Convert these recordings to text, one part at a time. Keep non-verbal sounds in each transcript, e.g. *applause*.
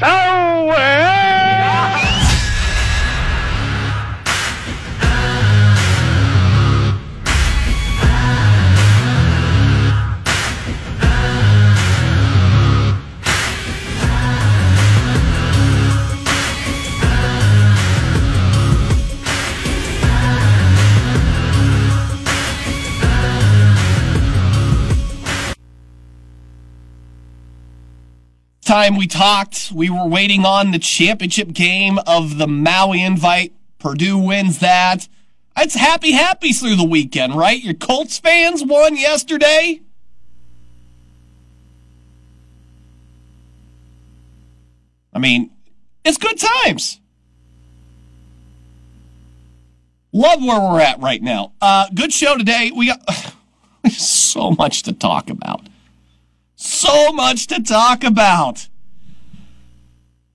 so well. Time we talked, we were waiting on the championship game of the Maui Invite. Purdue wins that. It's happy happy through the weekend, right? Your Colts fans won yesterday. I mean, it's good times. Love where we're at right now. Uh, good show today. We got *laughs* so much to talk about. So much to talk about.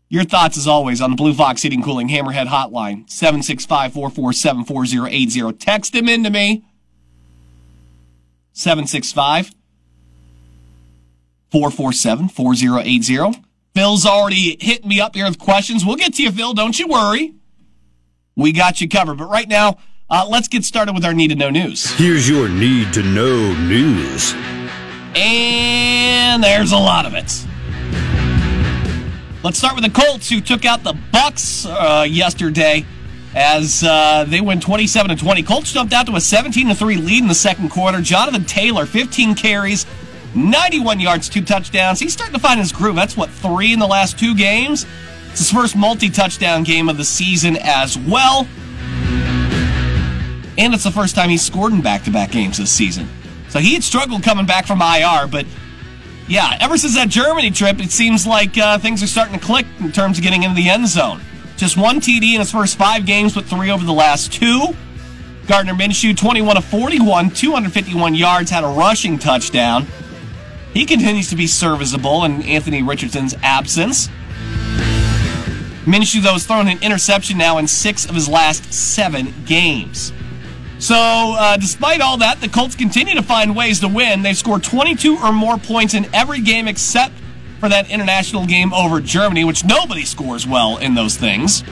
Your thoughts, as always, on the Blue Fox Heating Cooling Hammerhead Hotline, 765 447 4080. Text them into me, 765 447 4080. Phil's already hitting me up here with questions. We'll get to you, Phil. Don't you worry. We got you covered. But right now, uh, let's get started with our need to know news. Here's your need to know news. And there's a lot of it. Let's start with the Colts, who took out the Bucks uh, yesterday as uh, they win 27 to 20. Colts jumped out to a 17 to 3 lead in the second quarter. Jonathan Taylor, 15 carries, 91 yards, two touchdowns. He's starting to find his groove. That's what three in the last two games. It's his first multi-touchdown game of the season as well. And it's the first time he's scored in back-to-back games this season. So he had struggled coming back from IR, but yeah, ever since that Germany trip, it seems like uh, things are starting to click in terms of getting into the end zone. Just one TD in his first five games, but three over the last two. Gardner Minshew, 21 of 41, 251 yards, had a rushing touchdown. He continues to be serviceable in Anthony Richardson's absence. Minshew, though, has thrown an interception now in six of his last seven games. So, uh, despite all that, the Colts continue to find ways to win. They've scored 22 or more points in every game except for that international game over Germany, which nobody scores well in those things.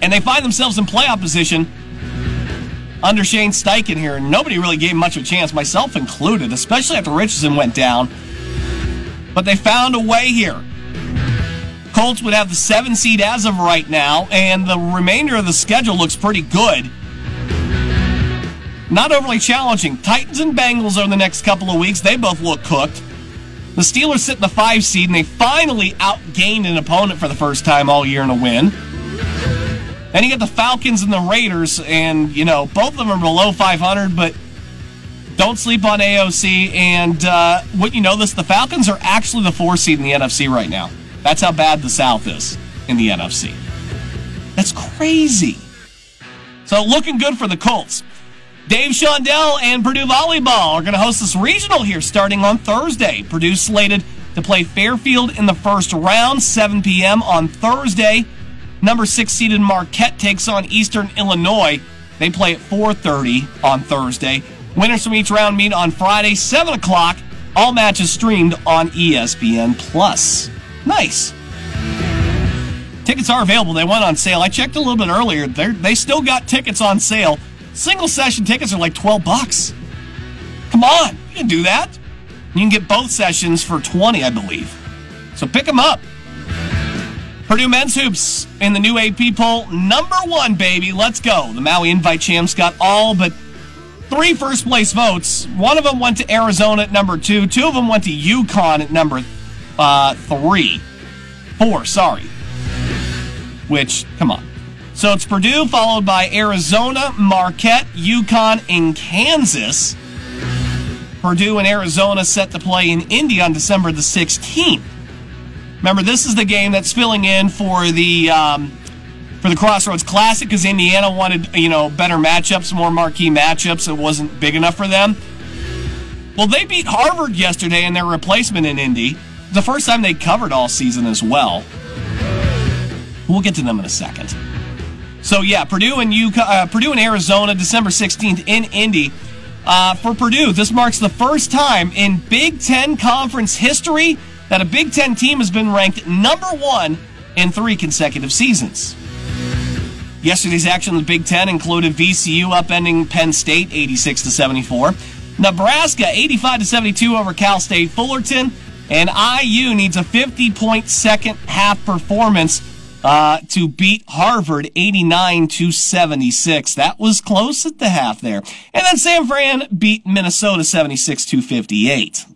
And they find themselves in playoff position under Shane Steichen here. and Nobody really gave much of a chance, myself included, especially after Richardson went down. But they found a way here. Colts would have the seven seed as of right now, and the remainder of the schedule looks pretty good. Not overly challenging. Titans and Bengals over the next couple of weeks. They both look cooked. The Steelers sit in the five seed, and they finally outgained an opponent for the first time all year in a win. Then you get the Falcons and the Raiders, and, you know, both of them are below 500, but don't sleep on AOC. And uh, what you know this, the Falcons are actually the four seed in the NFC right now. That's how bad the South is in the NFC. That's crazy. So looking good for the Colts. Dave Shondell and Purdue Volleyball are going to host this regional here starting on Thursday. Purdue slated to play Fairfield in the first round, 7 p.m. on Thursday. Number six seeded Marquette takes on Eastern Illinois. They play at 4:30 on Thursday. Winners from each round meet on Friday, 7 o'clock. All matches streamed on ESPN Plus. Nice. Tickets are available. They went on sale. I checked a little bit earlier. They they still got tickets on sale. Single session tickets are like 12 bucks. Come on, you can do that. You can get both sessions for 20, I believe. So pick them up. Purdue men's hoops in the new AP poll, number one, baby. Let's go. The Maui Invite champs got all but three first place votes. One of them went to Arizona at number two. Two of them went to UConn at number uh, three. Four, sorry. Which, come on. So it's Purdue, followed by Arizona, Marquette, UConn, and Kansas. Purdue and Arizona set to play in Indy on December the 16th. Remember, this is the game that's filling in for the um, for the Crossroads Classic because Indiana wanted you know better matchups, more marquee matchups. It wasn't big enough for them. Well, they beat Harvard yesterday in their replacement in Indy. The first time they covered all season as well. We'll get to them in a second. So yeah, Purdue and UC- uh, Purdue and Arizona, December 16th in Indy. Uh, for Purdue, this marks the first time in Big Ten conference history that a Big Ten team has been ranked number one in three consecutive seasons. Yesterday's action in the Big Ten included VCU upending Penn State 86 to 74, Nebraska 85 to 72 over Cal State Fullerton, and IU needs a 50 point second half performance uh, to beat Harvard 89 to 76. That was close at the half there. And then San Fran beat Minnesota 76 to 58.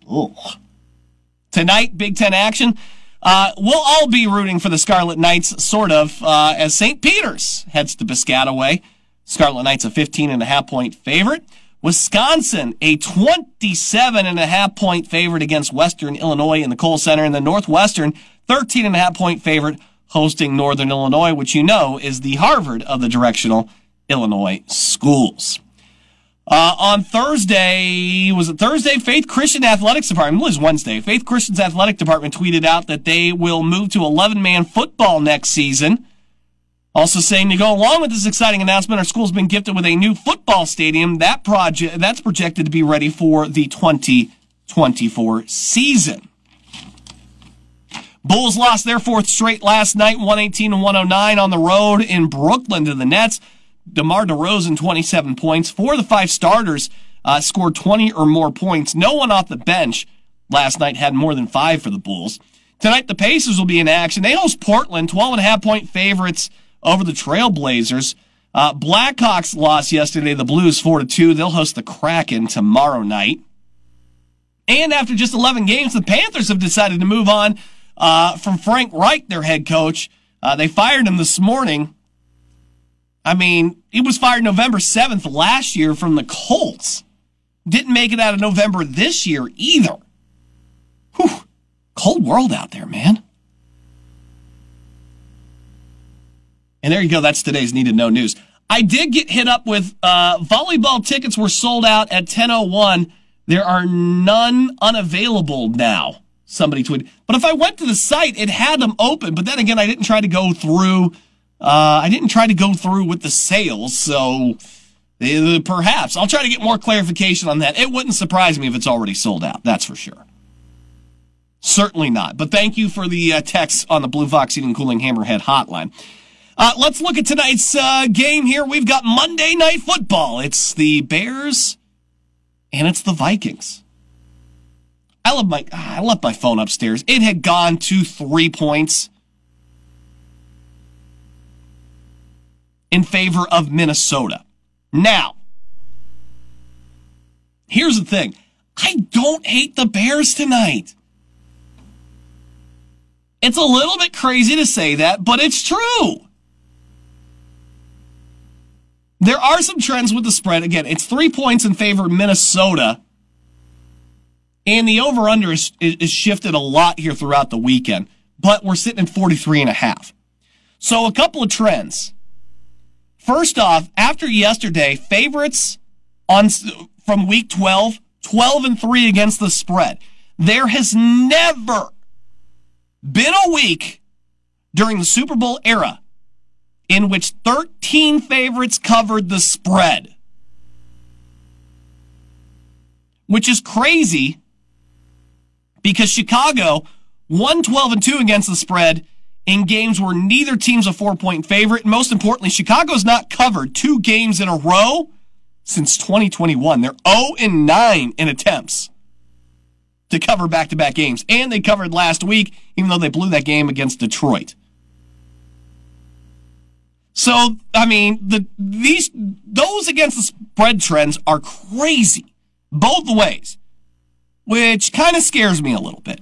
Tonight, Big Ten action. Uh, we'll all be rooting for the Scarlet Knights, sort of, uh, as St. Peter's heads to Piscataway. Scarlet Knights a 15 and a half point favorite. Wisconsin, a 27 and a half point favorite against Western Illinois in the Kohl Center. And the Northwestern, 13 and a half point favorite hosting Northern Illinois, which you know is the Harvard of the directional Illinois schools. Uh, on Thursday, was it Thursday? Faith Christian Athletics Department, it was Wednesday. Faith Christian's Athletic Department tweeted out that they will move to 11 man football next season. Also saying to go along with this exciting announcement, our school's been gifted with a new football stadium. That project, that's projected to be ready for the 2024 season. Bulls lost their fourth straight last night, 118 to 109 on the road in Brooklyn to the Nets. DeMar DeRozan, 27 points. Four of the five starters uh, scored 20 or more points. No one off the bench last night had more than five for the Bulls. Tonight, the Pacers will be in action. They host Portland, 12 and a half point favorites over the Trailblazers. Uh, Blackhawks lost yesterday. The Blues 4 to 2. They'll host the Kraken tomorrow night. And after just 11 games, the Panthers have decided to move on uh, from Frank Reich, their head coach. Uh, they fired him this morning. I mean, he was fired November 7th last year from the Colts. Didn't make it out of November this year either. Whew. Cold world out there, man. And there you go. That's today's needed know news. I did get hit up with uh, volleyball tickets were sold out at 10:01. There are none unavailable now somebody tweeted. But if I went to the site, it had them open. But then again, I didn't try to go through. Uh, I didn't try to go through with the sales, so uh, perhaps I'll try to get more clarification on that. It wouldn't surprise me if it's already sold out. That's for sure. Certainly not. But thank you for the uh, text on the Blue Fox Heating Cooling Hammerhead hotline. Uh, let's look at tonight's uh, game here. We've got Monday Night Football. It's the Bears and it's the Vikings. I left my ah, I left my phone upstairs. It had gone to three points in favor of Minnesota. Now, here's the thing. I don't hate the Bears tonight. It's a little bit crazy to say that, but it's true. There are some trends with the spread. Again, it's three points in favor of Minnesota. And the over under is, is shifted a lot here throughout the weekend, but we're sitting at 43 and a half. So a couple of trends. First off, after yesterday, favorites on from week 12, 12 and 3 against the spread. There has never been a week during the Super Bowl era in which 13 favorites covered the spread. Which is crazy because Chicago won 12 and 2 against the spread in games where neither team's a four point favorite. And most importantly, Chicago's not covered two games in a row since 2021. They're 0 and 9 in attempts to cover back to back games. And they covered last week, even though they blew that game against Detroit. So, I mean, the these those against the spread trends are crazy both ways which kind of scares me a little bit.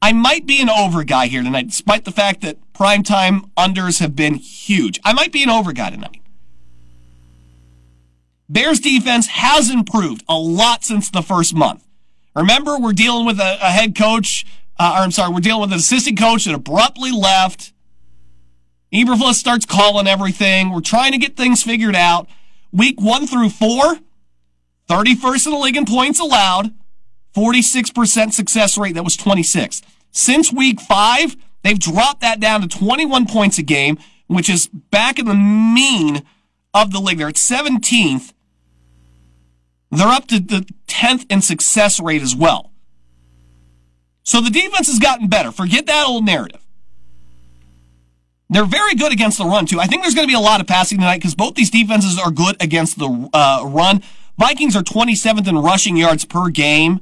I might be an over guy here tonight, despite the fact that primetime unders have been huge. I might be an over guy tonight. Bears defense has improved a lot since the first month. Remember, we're dealing with a, a head coach, uh, or I'm sorry, we're dealing with an assistant coach that abruptly left. Eberflus starts calling everything. We're trying to get things figured out. Week one through four, 31st in the league in points allowed, 46% success rate. That was 26. Since week five, they've dropped that down to 21 points a game, which is back in the mean of the league. They're at 17th. They're up to the 10th in success rate as well. So the defense has gotten better. Forget that old narrative. They're very good against the run, too. I think there's going to be a lot of passing tonight because both these defenses are good against the uh, run. Vikings are 27th in rushing yards per game.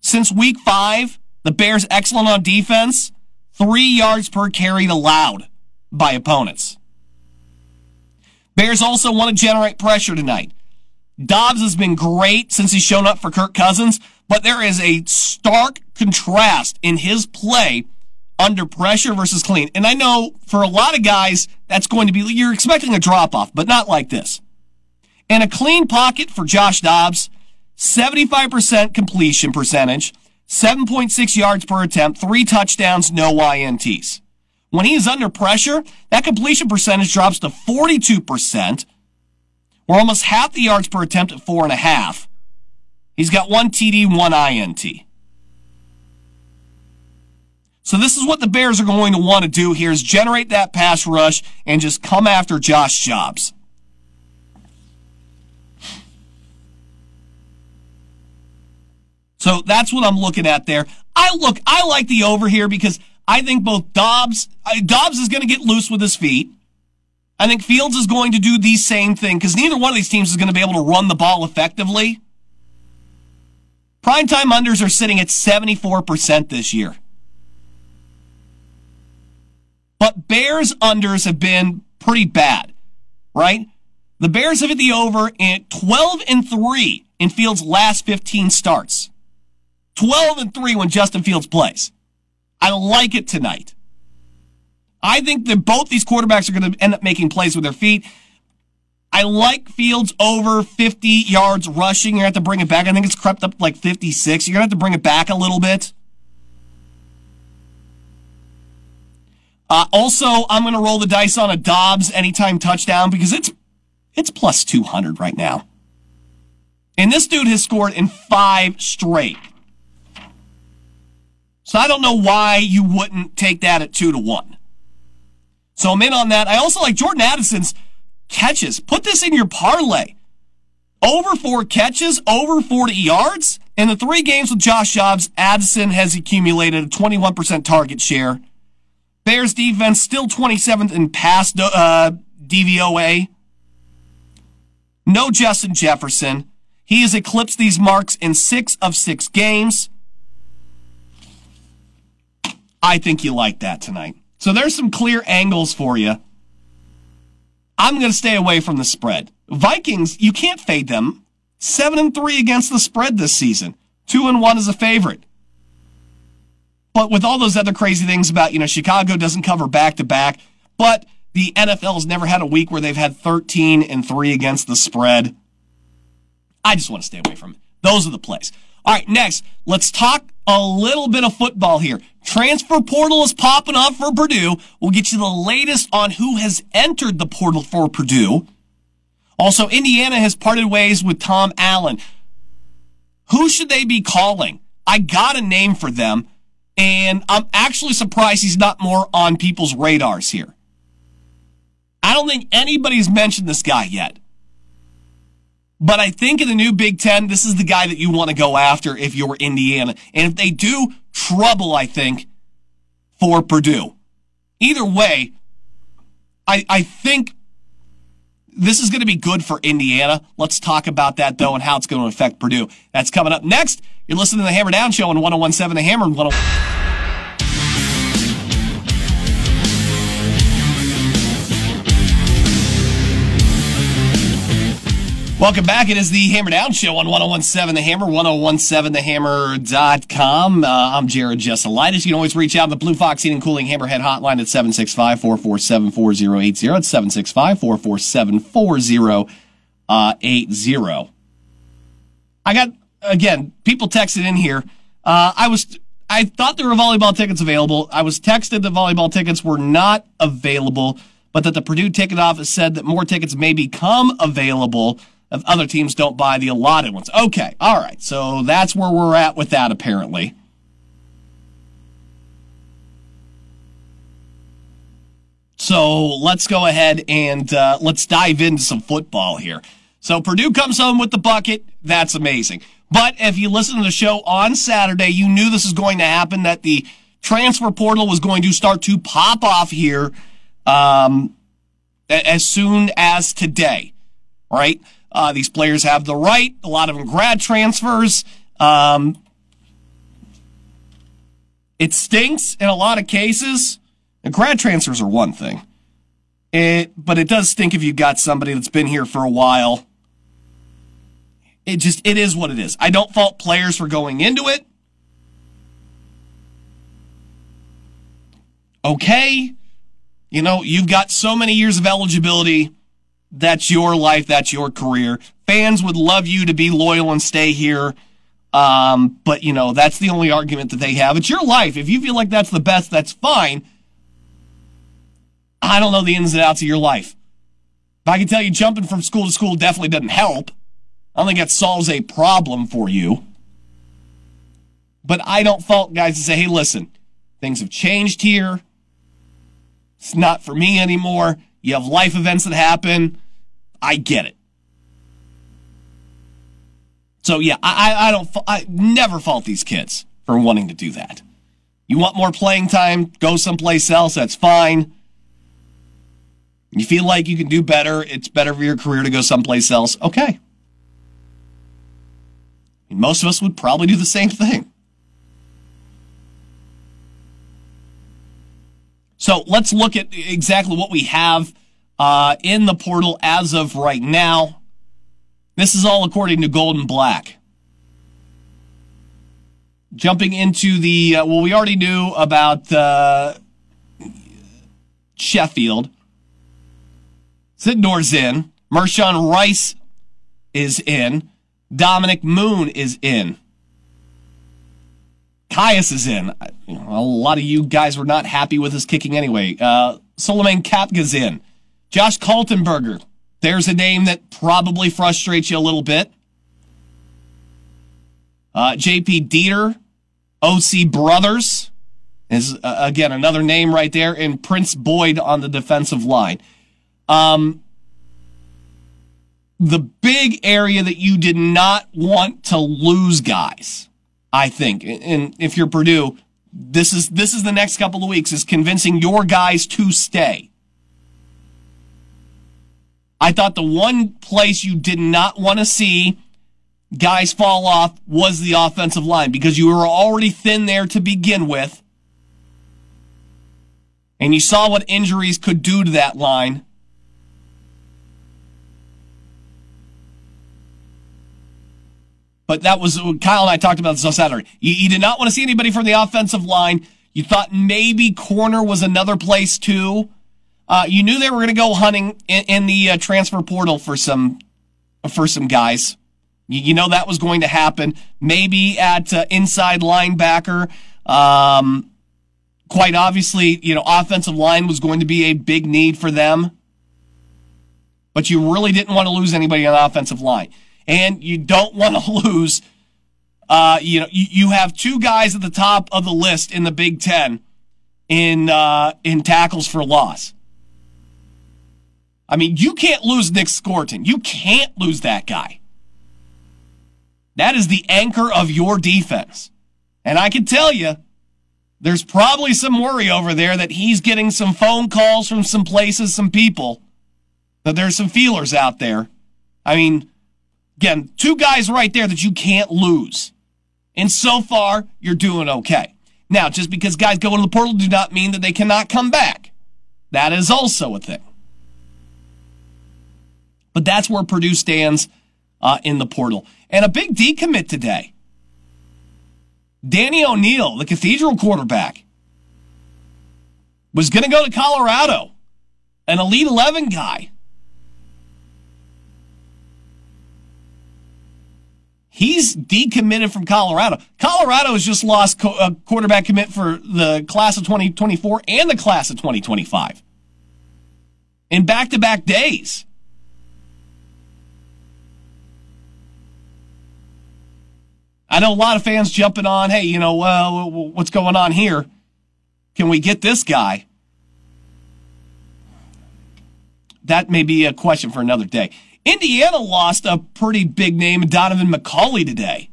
Since week five, the Bears excellent on defense, three yards per carry allowed by opponents. Bears also want to generate pressure tonight. Dobbs has been great since he's shown up for Kirk Cousins, but there is a stark contrast in his play under pressure versus clean. And I know for a lot of guys, that's going to be, you're expecting a drop off, but not like this. In a clean pocket for Josh Dobbs, 75% completion percentage, 7.6 yards per attempt, three touchdowns, no INTs. When he is under pressure, that completion percentage drops to 42%, or almost half the yards per attempt at four and a half. He's got one TD, one INT. So this is what the Bears are going to want to do here is generate that pass rush and just come after Josh Dobbs. So that's what I'm looking at there. I look, I like the over here because I think both Dobbs, uh, Dobbs is going to get loose with his feet. I think Fields is going to do the same thing because neither one of these teams is going to be able to run the ball effectively. Primetime unders are sitting at 74% this year. But Bears unders have been pretty bad, right? The Bears have hit the over in 12 and 3 in Fields' last 15 starts. 12 and 3 when Justin Fields plays. I like it tonight. I think that both these quarterbacks are going to end up making plays with their feet. I like Fields over 50 yards rushing. You're going to have to bring it back. I think it's crept up like 56. You're going to have to bring it back a little bit. Uh, also, I'm going to roll the dice on a Dobbs anytime touchdown because it's it's plus 200 right now. And this dude has scored in five straight. So I don't know why you wouldn't take that at two to one. So I'm in on that. I also like Jordan Addison's catches. Put this in your parlay. Over four catches, over 40 yards. In the three games with Josh Dobbs, Addison has accumulated a 21% target share. Bears defense still 27th in pass uh, DVOA. No Justin Jefferson. He has eclipsed these marks in six of six games. I think you like that tonight. So there's some clear angles for you. I'm going to stay away from the spread. Vikings, you can't fade them. 7 and 3 against the spread this season. 2 and 1 as a favorite. But with all those other crazy things about, you know, Chicago doesn't cover back to back, but the NFL has never had a week where they've had 13 and 3 against the spread. I just want to stay away from it. Those are the plays. All right, next, let's talk a little bit of football here. Transfer portal is popping up for Purdue. We'll get you the latest on who has entered the portal for Purdue. Also, Indiana has parted ways with Tom Allen. Who should they be calling? I got a name for them, and I'm actually surprised he's not more on people's radars here. I don't think anybody's mentioned this guy yet. But I think in the new Big Ten, this is the guy that you want to go after if you're Indiana. And if they do, trouble, I think, for Purdue. Either way, I, I think this is going to be good for Indiana. Let's talk about that, though, and how it's going to affect Purdue. That's coming up next. You're listening to the Hammer Down Show on 1017 The Hammer and 10- Welcome back. It is the Hammer Down Show on 1017 The Hammer, 1017thehammer.com. Uh, I'm Jared Jesselitis. You can always reach out to the Blue Fox Heating and Cooling Hammerhead Hotline at 765 447 4080. It's 765 447 4080. I got again, people texted in here. Uh, I was I thought there were volleyball tickets available. I was texted that volleyball tickets were not available, but that the Purdue ticket office said that more tickets may become available other teams don't buy the allotted ones. Okay, all right. So that's where we're at with that apparently. So let's go ahead and uh, let's dive into some football here. So Purdue comes home with the bucket. That's amazing. But if you listen to the show on Saturday, you knew this was going to happen, that the transfer portal was going to start to pop off here um, as soon as today, right? Uh, these players have the right, a lot of them grad transfers. Um, it stinks in a lot of cases. And grad transfers are one thing. It, but it does stink if you've got somebody that's been here for a while it just, it is what it is. I don't fault players for going into it. Okay. You know, you've got so many years of eligibility. That's your life. That's your career. Fans would love you to be loyal and stay here. Um, but you know, that's the only argument that they have. It's your life. If you feel like that's the best, that's fine. I don't know the ins and outs of your life. I can tell you jumping from school to school definitely doesn't help. I don't think that solves a problem for you. But I don't fault guys to say, hey, listen, things have changed here. It's not for me anymore. You have life events that happen. I get it. So yeah, I, I don't, I never fault these kids for wanting to do that. You want more playing time? Go someplace else. That's fine. You feel like you can do better. It's better for your career to go someplace else. Okay. Most of us would probably do the same thing. So let's look at exactly what we have uh, in the portal as of right now. This is all according to Gold and Black. Jumping into the, uh, well, we already knew about uh, Sheffield. Sidnor's in. Mershawn Rice is in. Dominic Moon is in. Caius is in. a lot of you guys were not happy with his kicking anyway. Uh, Solomon Kapka's in. Josh Kaltenberger. There's a name that probably frustrates you a little bit. Uh, JP Dieter, OC Brothers is uh, again another name right there, and Prince Boyd on the defensive line. Um, the big area that you did not want to lose guys, I think. And if you're Purdue, this is this is the next couple of weeks is convincing your guys to stay. I thought the one place you did not want to see guys fall off was the offensive line because you were already thin there to begin with. And you saw what injuries could do to that line. But that was Kyle and I talked about this on Saturday. You, you, did not want to see anybody from the offensive line. You thought maybe corner was another place too. Uh, you knew they were going to go hunting in, in the uh, transfer portal for some for some guys. You, you, know that was going to happen. Maybe at uh, inside linebacker. Um, quite obviously, you know, offensive line was going to be a big need for them. But you really didn't want to lose anybody on the offensive line and you don't *laughs* want to lose. Uh, you know, you, you have two guys at the top of the list in the Big Ten in uh, in tackles for loss. I mean, you can't lose Nic Scourton. You can't lose that guy. That is the anchor of your defense. And I can tell you, there's probably some worry over there that he's getting some phone calls from some places, some people, that there's some feelers out there. I mean, Again, two guys right there that you can't lose. And so far, you're doing okay. Now, just because guys go into the portal do not mean that they cannot come back. That is also a thing. But that's where Purdue stands uh, in the portal. And a big decommit today. Danny O'Neil, the Cathedral quarterback, was going to go to Colorado, an Elite 11 guy. He's decommitted from Colorado. Colorado has just lost co- a quarterback commit for the class of 2024 and the class of 2025 in back to back days. I know a lot of fans jumping on, hey, you know, well, what's going on here? Can we get this guy? That may be a question for another day. Indiana lost a pretty big name, Donaven McCulley, today.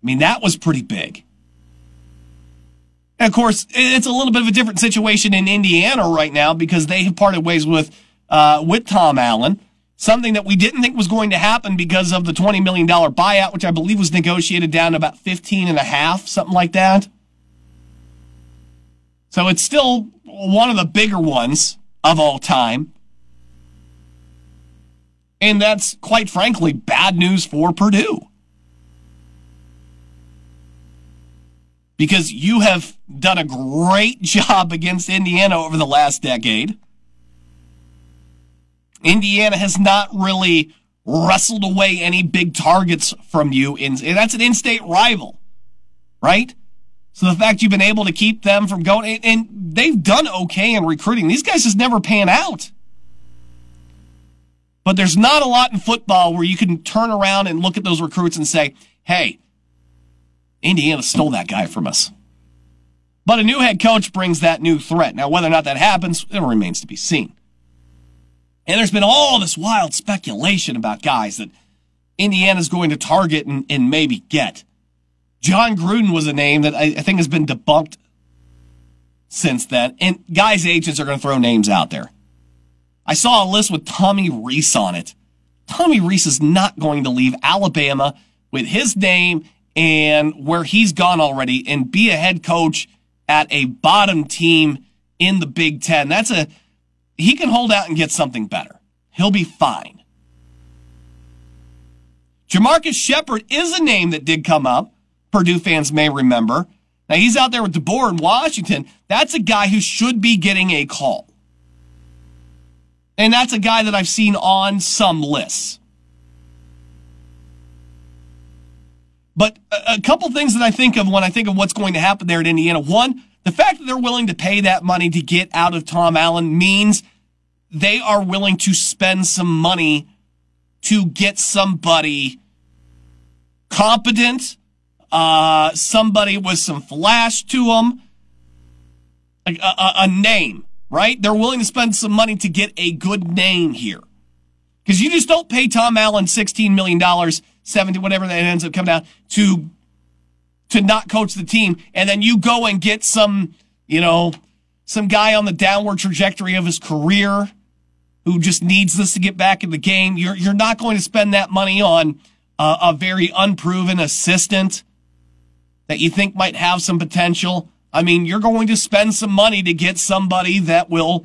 I mean, that was pretty big. And of course, it's a little bit of a different situation in Indiana right now because they have parted ways with uh, with Tom Allen. Something that we didn't think was going to happen because of the $20 million buyout, which I believe was negotiated down to about 15 and a half, something like that. So it's still one of the bigger ones of all time. And that's quite frankly bad news for Purdue. Because you have done a great *laughs* job against Indiana over the last decade. Indiana has not really wrestled away any big targets from you. In, that's an in-state rival, right? So the fact you've been able to keep them from going, and they've done okay in recruiting. These guys just never pan out. But there's not a lot in football where you can turn around and look at those recruits and say, hey, Indiana stole that guy from us. But a new head coach brings that new threat. Now, whether or not that happens, it remains to be seen. And there's been all this wild speculation about guys that Indiana's going to target and, and maybe get. Jon Gruden was a name that I, I think has been debunked since then. And guys' agents are going to throw names out there. I saw a list with Tommy Rees on it. Tommy Rees is not going to leave Alabama with his name and where he's gone already and be a head coach at a bottom team in the Big Ten. That's a he can hold out and get something better. He'll be fine. JaMarcus Shephard is a name that did come up. Purdue fans may remember. Now he's out there with DeBoer in Washington. That's a guy who should be getting a call. And that's a guy that I've seen on some lists. But a, couple things that I think of when I think of what's going to happen there at Indiana. One, the fact that they're willing to pay that money to get out of Tom Allen means they are willing to spend some money to get somebody competent, uh, somebody with some flash to them, a, a, a name, right? They're willing to spend some money to get a good name here. Because you just don't pay Tom Allen $16 million, 70, whatever that ends up coming out, to to not coach the team, and then you go and get some, you know, some guy on the downward trajectory of his career who just needs this to get back in the game. You're you're not going to spend that money on uh, a very unproven assistant that you think might have some potential. I mean, you're going to spend some money to get somebody that will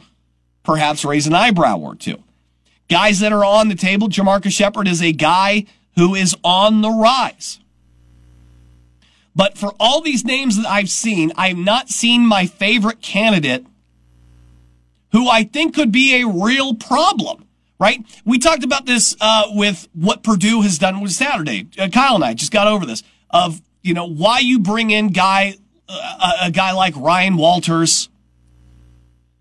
perhaps raise an eyebrow or two. Guys that are on the table, JaMarcus Shephard is a guy who is on the rise. But for all these names that I've seen, I've not seen my favorite candidate who I think could be a real problem, right? We talked about this uh, with what Purdue has done with Saturday. Uh, Kyle and I just got over this of, you know, why you bring in guy uh, a guy like Ryan Walters.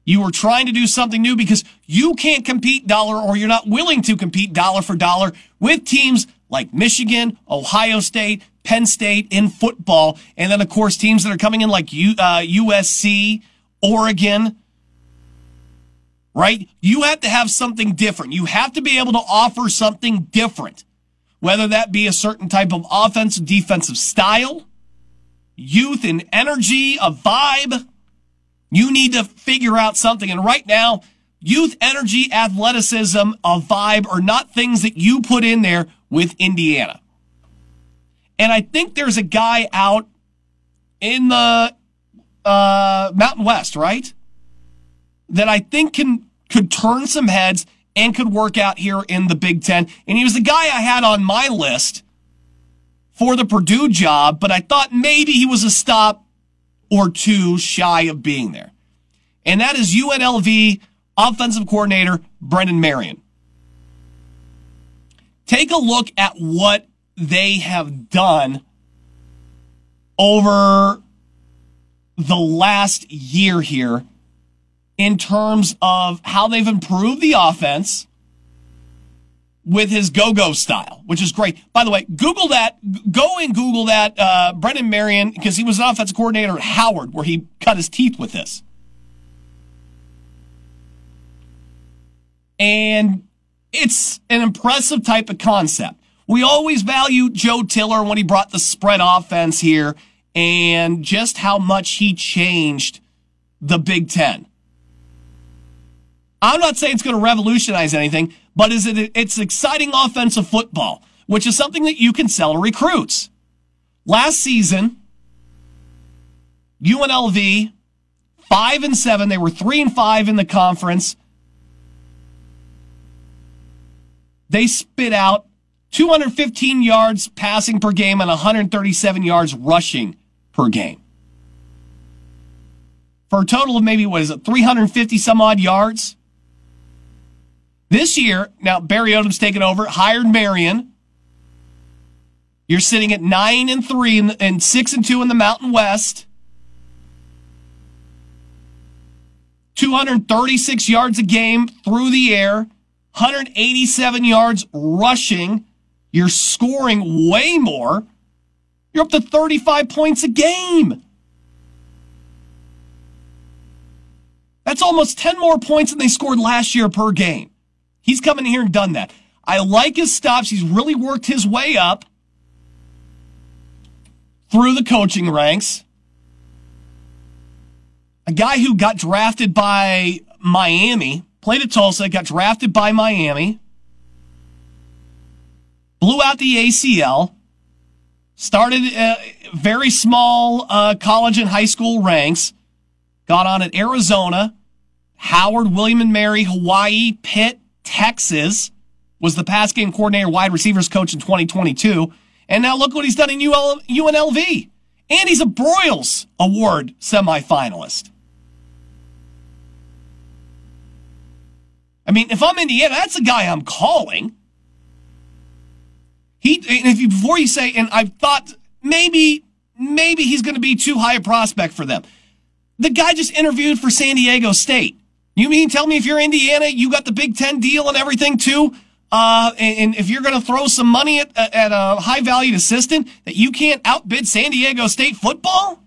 You were trying to do something new because you can't compete dollar or you're not willing to compete dollar for dollar with teams like Michigan, Ohio State, Penn State in football, and then of course teams that are coming in like U, uh, USC, Oregon. Right? You have to have something different. You have to be able to offer something different, whether that be a certain type of offensive, defensive style, youth and energy, a vibe. You need to figure out something. And right now, youth, energy, athleticism, a vibe are not things that you put in there with Indiana. And I think there's a guy out in the uh, Mountain West, right? That I think can could turn some heads and could work out here in the Big Ten. And he was the guy I had on my list for the Purdue job, but I thought maybe he was a stop or two shy of being there. And that is UNLV offensive coordinator Brennan Marion. Take a look at what they have done over the last year here in terms of how they've improved the offense with his go-go style, which is great. By the way, Google that. Go and Google that. Uh, Brennan Marion, because he was an offensive coordinator at Howard, where he cut his teeth with this. And it's an impressive type of concept. We always value Joe Tiller when he brought the spread offense here and just how much he changed the Big Ten. I'm not saying it's going to revolutionize anything, but is it? It's exciting offensive football, which is something that you can sell to recruits. Last season, UNLV five and seven. They were three and five in the conference. They spit out 215 yards passing per game and 137 yards rushing per game. For a total of maybe, what is it, 350 some odd yards? This year, now Barry Odom's taken over, hired Marion. You're sitting at nine and three and, and six and two in the Mountain West. 236 yards a game through the air, 187 yards rushing. You're scoring way more. You're up to 35 points a game. That's almost 10 more points than they scored last year per game. He's come in here and done that. I like his stops. He's really worked his way up through the coaching ranks. A guy who got drafted by Miami, played at Tulsa, got drafted by Miami, blew out the ACL, started uh, very small uh, college and high school ranks, got on at Arizona, Howard, William and Mary, Hawaii, Pitt, Texas, was the pass game coordinator, wide receivers coach in 2022. And now look what he's done in UL, UNLV. And he's a Broyles Award semifinalist. I mean, if I'm Indiana, that's the guy I'm calling. He, and if you, before you say, and I thought maybe, maybe he's going to be too high a prospect for them. The guy just interviewed for San Diego State. You mean tell me if you're Indiana, you got the Big Ten deal and everything too? Uh, and, and if you're going to throw some money at, at a high valued assistant, that you can't outbid San Diego State football?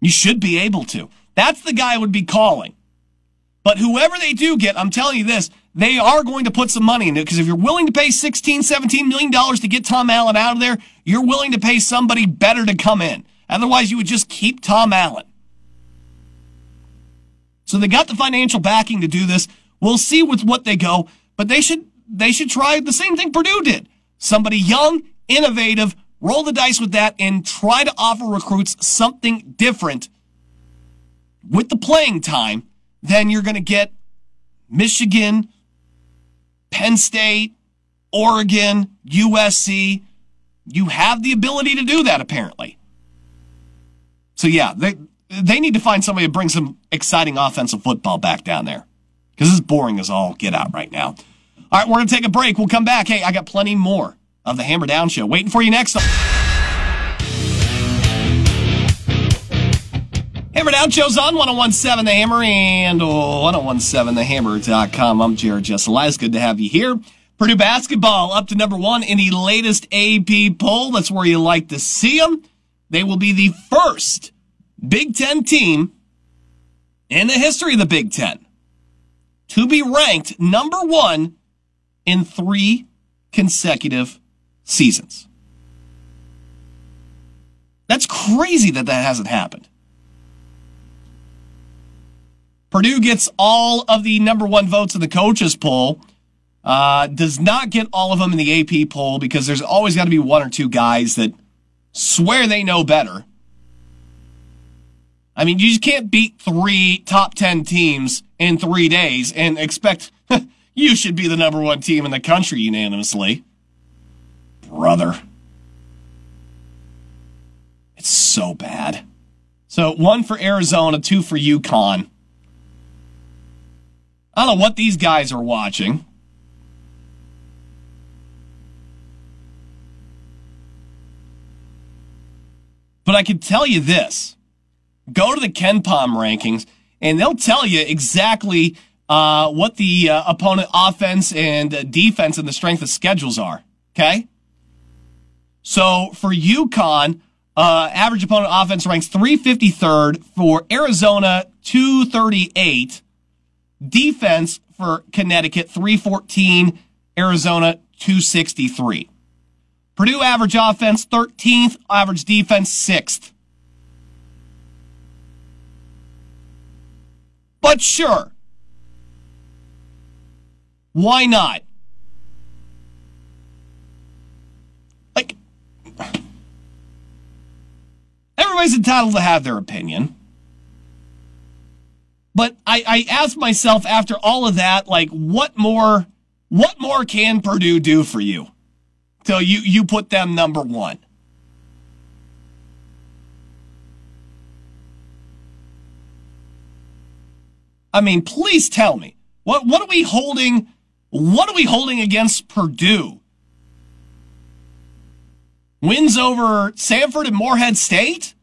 You should be able to. That's the guy I would be calling. But whoever they do get, I'm telling you this, they are going to put some money in it because if you're willing to pay 16, 17 million dollars to get Tom Allen out of there, you're willing to pay somebody better to come in. Otherwise, you would just keep Tom Allen. So they got the financial backing to do this. We'll see with what they go, but they should they should try the same thing Purdue did. Somebody young, innovative, roll the dice with that and try to offer recruits something different with the playing time then you're going to get Michigan, Penn State, Oregon, USC. You have the ability to do that, apparently. So, yeah, they, they need to find somebody to bring some exciting offensive football back down there because it's boring as all get out right now. All right, we're going to take a break. We'll come back. Hey, I got plenty more of the Hammer Down Show waiting for you next. Hammer Down Show's on 1017 The Hammer and 1017TheHammer.com. I'm Jared Jesselias. Good to have you here. Purdue basketball up to number one in the latest AP poll. That's where you like to see them. They will be the first Big Ten team in the history of the Big Ten to be ranked number one in three consecutive seasons. That's crazy that that hasn't happened. Purdue gets all of the number one votes in the coaches poll. Uh, does not get all of them in the AP poll because there's always got to be one or two guys that swear they know better. I mean, you just can't beat three top 10 teams in three days and expect *laughs* you should be the number one team in the country unanimously. Brother. It's so bad. So one for Arizona, two for UConn. I don't know what these guys are watching. But I can tell you this go to the KenPom rankings, and they'll tell you exactly uh, what the uh, opponent offense and uh, defense and the strength of schedules are. Okay? So for UConn, uh, average opponent offense ranks 353rd. For Arizona, 238. Defense for Connecticut, 314. Arizona, 263. Purdue average offense 13th, average defense 6th. But sure. Why not? Like, everybody's entitled to have their opinion. But I, I ask myself after all of that, like, what more, what more can Purdue do for you? So you, you put them number one. I mean, please tell me what what are we holding? What are we holding against Purdue? Wins over Samford and Morehead State.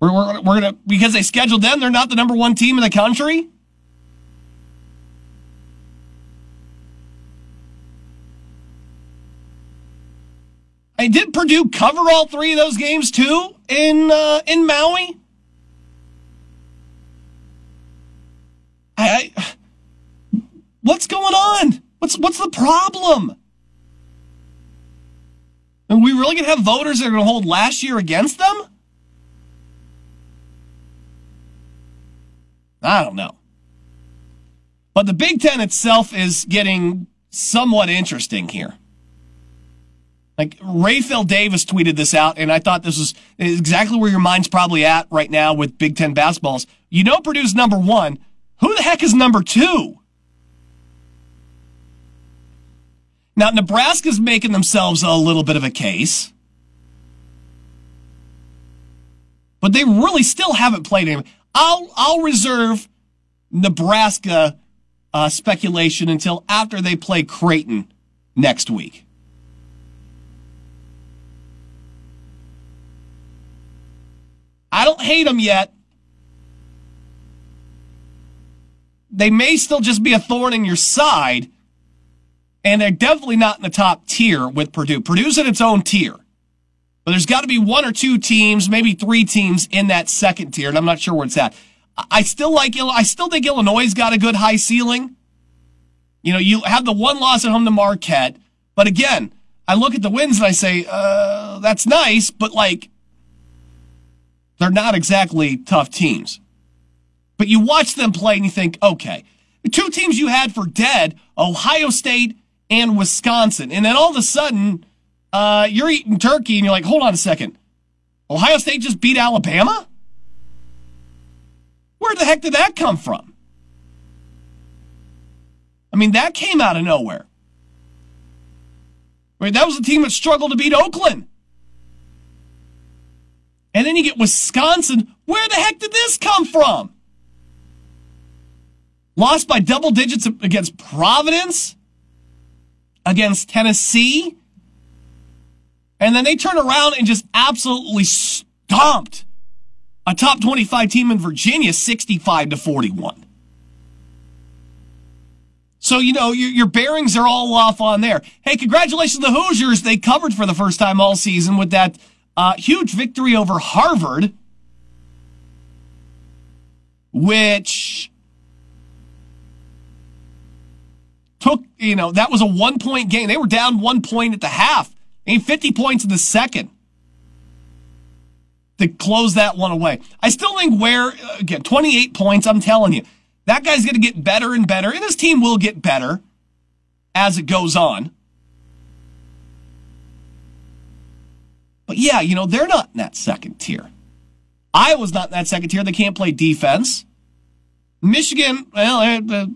We're, we're, we're gonna because they scheduled them. They're not the number one team in the country. I did Purdue cover all three of those games too in uh, in Maui? I, I, what's going on? What's what's the problem? Are we really gonna have voters that are gonna hold last year against them? I don't know. But the Big Ten itself is getting somewhat interesting here. Like Rapheal Davis tweeted this out, and I thought this was exactly where your mind's probably at right now with Big Ten basketballs. You know Purdue's number one. Who the heck is number two? Now Nebraska's making themselves a little bit of a case. But they really still haven't played him. I'll I'll reserve Nebraska uh, speculation until after they play Creighton next week. I don't hate them yet. They may still just be a thorn in your side, and they're definitely not in the top tier with Purdue. Purdue's in its own tier. But there's got to be one or two teams, maybe three teams in that second tier, and I'm not sure where it's at. I still like I still think Illinois got a good high ceiling. You know, you have the one loss at home to Marquette, but again, I look at the wins and I say, uh, that's nice, but like they're not exactly tough teams. But you watch them play and you think, okay, the two teams you had for dead, Ohio State and Wisconsin. And then all of a sudden, uh, you're eating turkey and you're like, hold on a second. Ohio State just beat Alabama? Where the heck did that come from? I mean, that came out of nowhere. Right, that was a team that struggled to beat Oakland. And then you get Wisconsin. Where the heck did this come from? Lost by double digits against Providence, against Tennessee. And then they turn around and just absolutely stomped a top 25 team in Virginia 65 to 41. So, you know, your, your bearings are all off on there. Hey, congratulations to the Hoosiers. They covered for the first time all season with that uh, huge victory over Harvard, which took, you know, that was a one point game. They were down one point at the half, and 50 points in the second to close that one away. I still think Ware, again, 28 points, I'm telling you, that guy's going to get better and better, and his team will get better as it goes on. But yeah, you know, they're not in that second tier. Iowa's not in that second tier. They can't play defense. Michigan, well, eh, eh,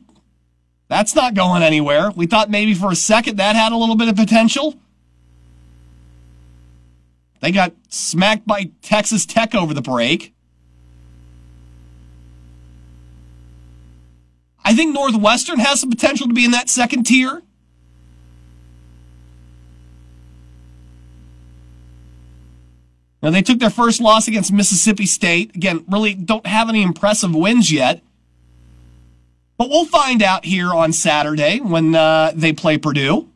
that's not going anywhere. We thought maybe for a second that had a little bit of potential. They got smacked by Texas Tech over the break. I think Northwestern has some potential to be in that second tier. Now, they took their first loss against Mississippi State. Again, really don't have any impressive wins yet. But we'll find out here on Saturday when uh, they play Purdue.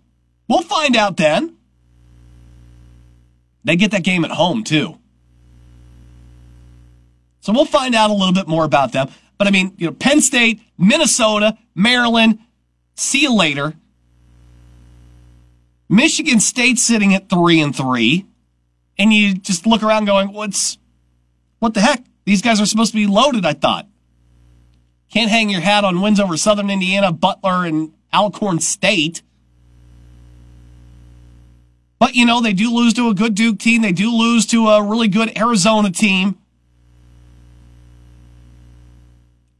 We'll find out then. They get that game at home, too. So we'll find out a little bit more about them. But I mean, you know, Penn State, Minnesota, Maryland, see you later. Michigan State sitting at three and three and you just look around going, what's, what the heck? These guys are supposed to be loaded, I thought. Can't hang your hat on wins over Southern Indiana, Butler, and Alcorn State. But, you know, they do lose to a good Duke team. They do lose to a really good Arizona team.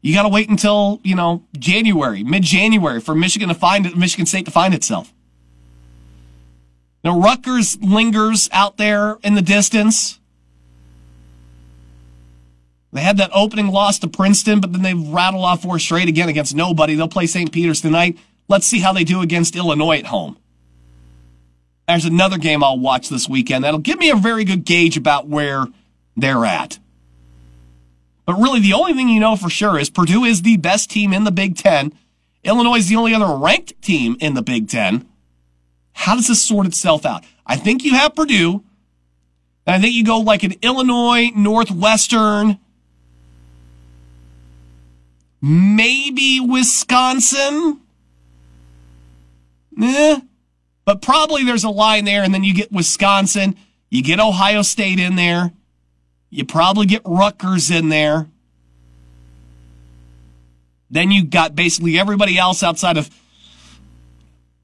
You got to wait until, you know, January, mid January for Michigan to find Michigan State to find itself. Now, Rutgers lingers out there in the distance. They had that opening loss to Princeton, but then they rattled off four straight again against nobody. They'll play St. Peter's tonight. Let's see how they do against Illinois at home. There's another game I'll watch this weekend that'll give me a very good gauge about where they're at. But really, the only thing you know for sure is Purdue is the best team in the Big Ten. Illinois is the only other ranked team in the Big Ten. How does this sort itself out? I think you have Purdue, and I think you go like an Illinois, Northwestern, maybe Wisconsin. Eh, but probably there's a line there, and then you get Wisconsin, you get Ohio State in there, you probably get Rutgers in there. Then you got basically everybody else outside of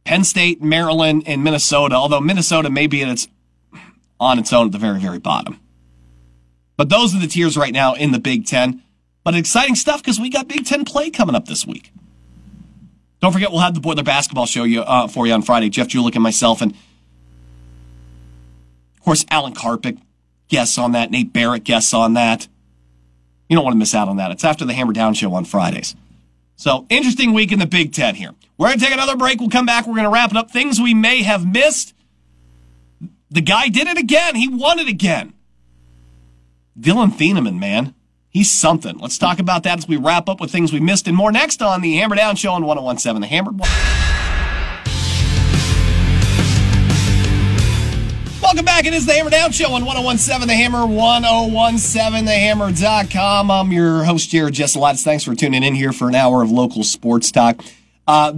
Penn State, Maryland, and Minnesota, although Minnesota may be its, on its own at the very, very bottom. But those are the tiers right now in the Big Ten. But exciting stuff because we got Big Ten play coming up this week. Don't forget, we'll have the Boiler Basketball Show you, uh, for you on Friday. Jeff Julik and myself, and of course, Alan Karpick guests on that. Nate Barrett guests on that. You don't want to miss out on that. It's after the Hammer Down Show on Fridays. So, interesting week in the Big Ten here. We're going to take another break. We'll come back. We're going to wrap it up. Things we may have missed. The guy did it again. He won it again. Dillon Thieneman, man. He's something. Let's talk about that as we wrap up with things we missed and more next on the Hammer Down Show on 1017 The Hammer. Welcome back. It is the Hammer Down Show on 1017 The Hammer, 1017TheHammer.com. I'm your host, Jared Jesselatis. Thanks for tuning in here for an hour of local sports talk. Uh,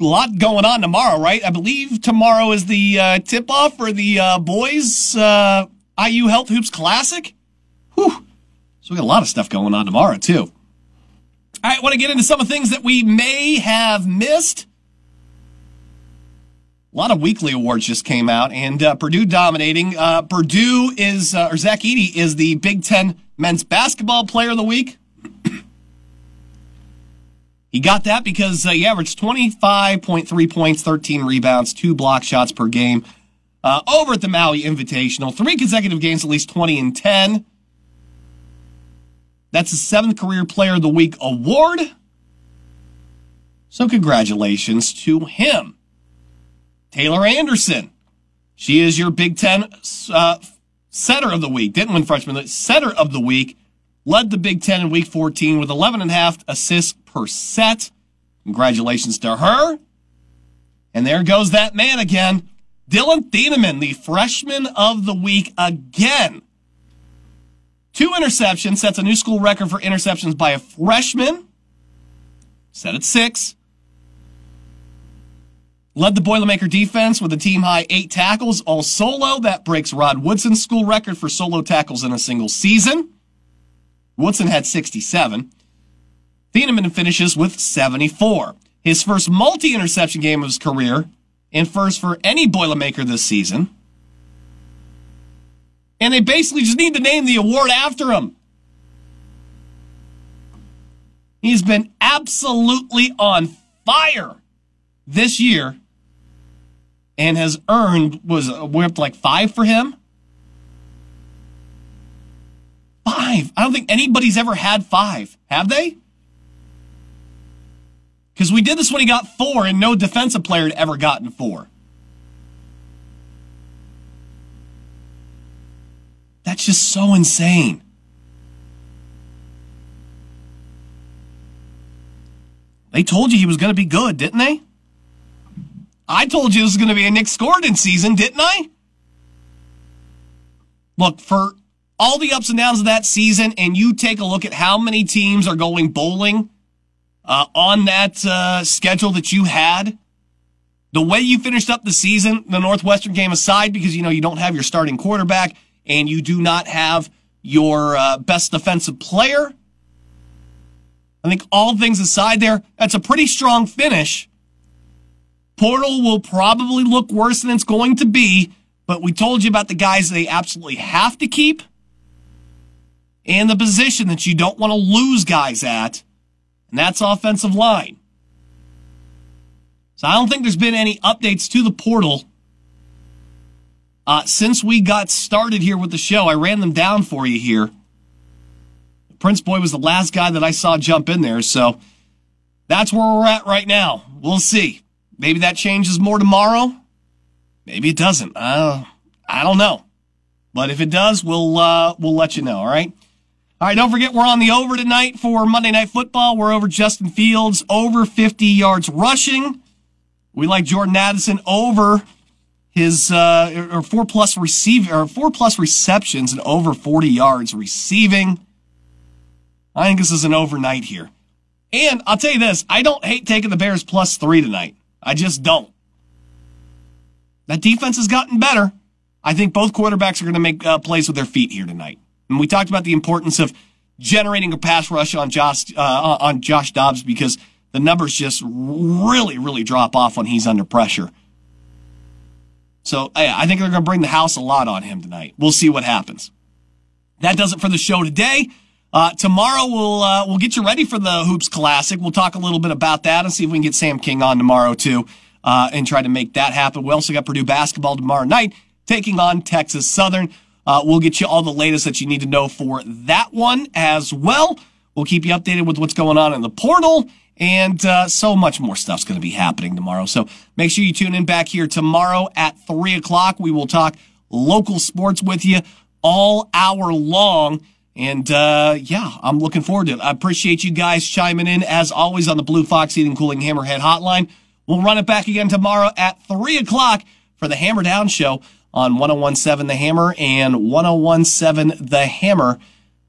a lot going on tomorrow, right? I believe tomorrow is the uh, tip off for the uh, boys uh, IU Health Hoops Classic. Whew. So we got a lot of stuff going on tomorrow, too. All right, want to get into some of the things that we may have missed. A lot of weekly awards just came out, and uh, Purdue dominating. Uh, Purdue is, uh, or Zach Edey is the Big Ten Men's Basketball Player of the Week. he got that because uh, he averaged 25.3 points, 13 rebounds, two block shots per game uh, over at the Maui Invitational. Three consecutive games, at least 20 and 10. That's the seventh Career Player of the Week award. So, congratulations to him. Taylor Anderson. She is your Big Ten uh, setter of the week. Didn't win freshman, setter of the week. Led the Big Ten in week 14 with 11 and a half assists per set. Congratulations to her. And there goes that man again. Dillon Thieneman, the freshman of the week again. Two interceptions, sets a new school record for interceptions by a freshman. Set at six. Led the Boilermaker defense with a team high eight tackles, all solo. That breaks Rod Woodson's school record for solo tackles in a single season. Woodson had 67. Thieneman finishes with 74. His first multi interception game of his career, and first for any Boilermaker this season. And they basically just need to name the award after him. He's been absolutely on fire this year and has earned was up like five for him. Five. I don't think anybody's ever had five. Have they? Because we did this when he got four, and no defensive player had ever gotten four. That's just so insane. They told you he was going to be good, didn't they? I told you this was going to be a Nick Gordon season, didn't I? Look, for all the ups and downs of that season, and you take a look at how many teams are going bowling uh, on that uh, schedule that you had, the way you finished up the season, the Northwestern game aside, because you know you don't have your starting quarterback and you do not have your uh, best defensive player. I think all things aside there, that's a pretty strong finish. Portal will probably look worse than it's going to be, but we told you about the guys they absolutely have to keep and the position that you don't want to lose guys at, and that's offensive line. So I don't think there's been any updates to the portal uh, since we got started here with the show. I ran them down for you here. Prince Boy was the last guy that I saw jump in there, so that's where we're at right now. We'll see. Maybe that changes more tomorrow. Maybe it doesn't. Uh, I don't know. But if it does, we'll uh, we'll let you know. All right. All right. Don't forget we're on the over tonight for Monday Night Football. We're over Justin Fields over 50 yards rushing. We like Jordan Addison over his uh, or four plus receive or four plus receptions and over 40 yards receiving. I think this is an overnight here. And I'll tell you this, I don't hate taking the Bears plus three tonight. I just don't. That defense has gotten better. I think both quarterbacks are going to make uh, plays with their feet here tonight. And we talked about the importance of generating a pass rush on Josh uh, on Josh Dobbs because the numbers just really, really drop off when he's under pressure. So I think they're going to bring the house a lot on him tonight. We'll see what happens. That does it for the show today. Uh, tomorrow we'll uh, we'll get you ready for the Hoops Classic. We'll talk a little bit about that and see if we can get Sam King on tomorrow too, uh, and try to make that happen. We also got Purdue basketball tomorrow night taking on Texas Southern. Uh, we'll get you all the latest that you need to know for that one as well. We'll keep you updated with what's going on in the portal and uh, so much more stuff's going to be happening tomorrow. So make sure you tune in back here tomorrow at three o'clock. We will talk local sports with you all hour long. And uh, yeah, I'm looking forward to it. I appreciate you guys chiming in as always on the Blue Fox Heating Cooling Hammerhead Hotline. We'll run it back again tomorrow at 3 o'clock for the Hammer Down Show on 1017 The Hammer and 1017 The Hammer.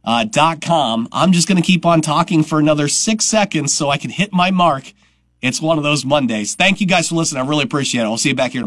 Uh, com. I'm just going to keep on talking for another six seconds so I can hit my mark. It's one of those Mondays. Thank you guys for listening. I really appreciate it. I'll see you back here.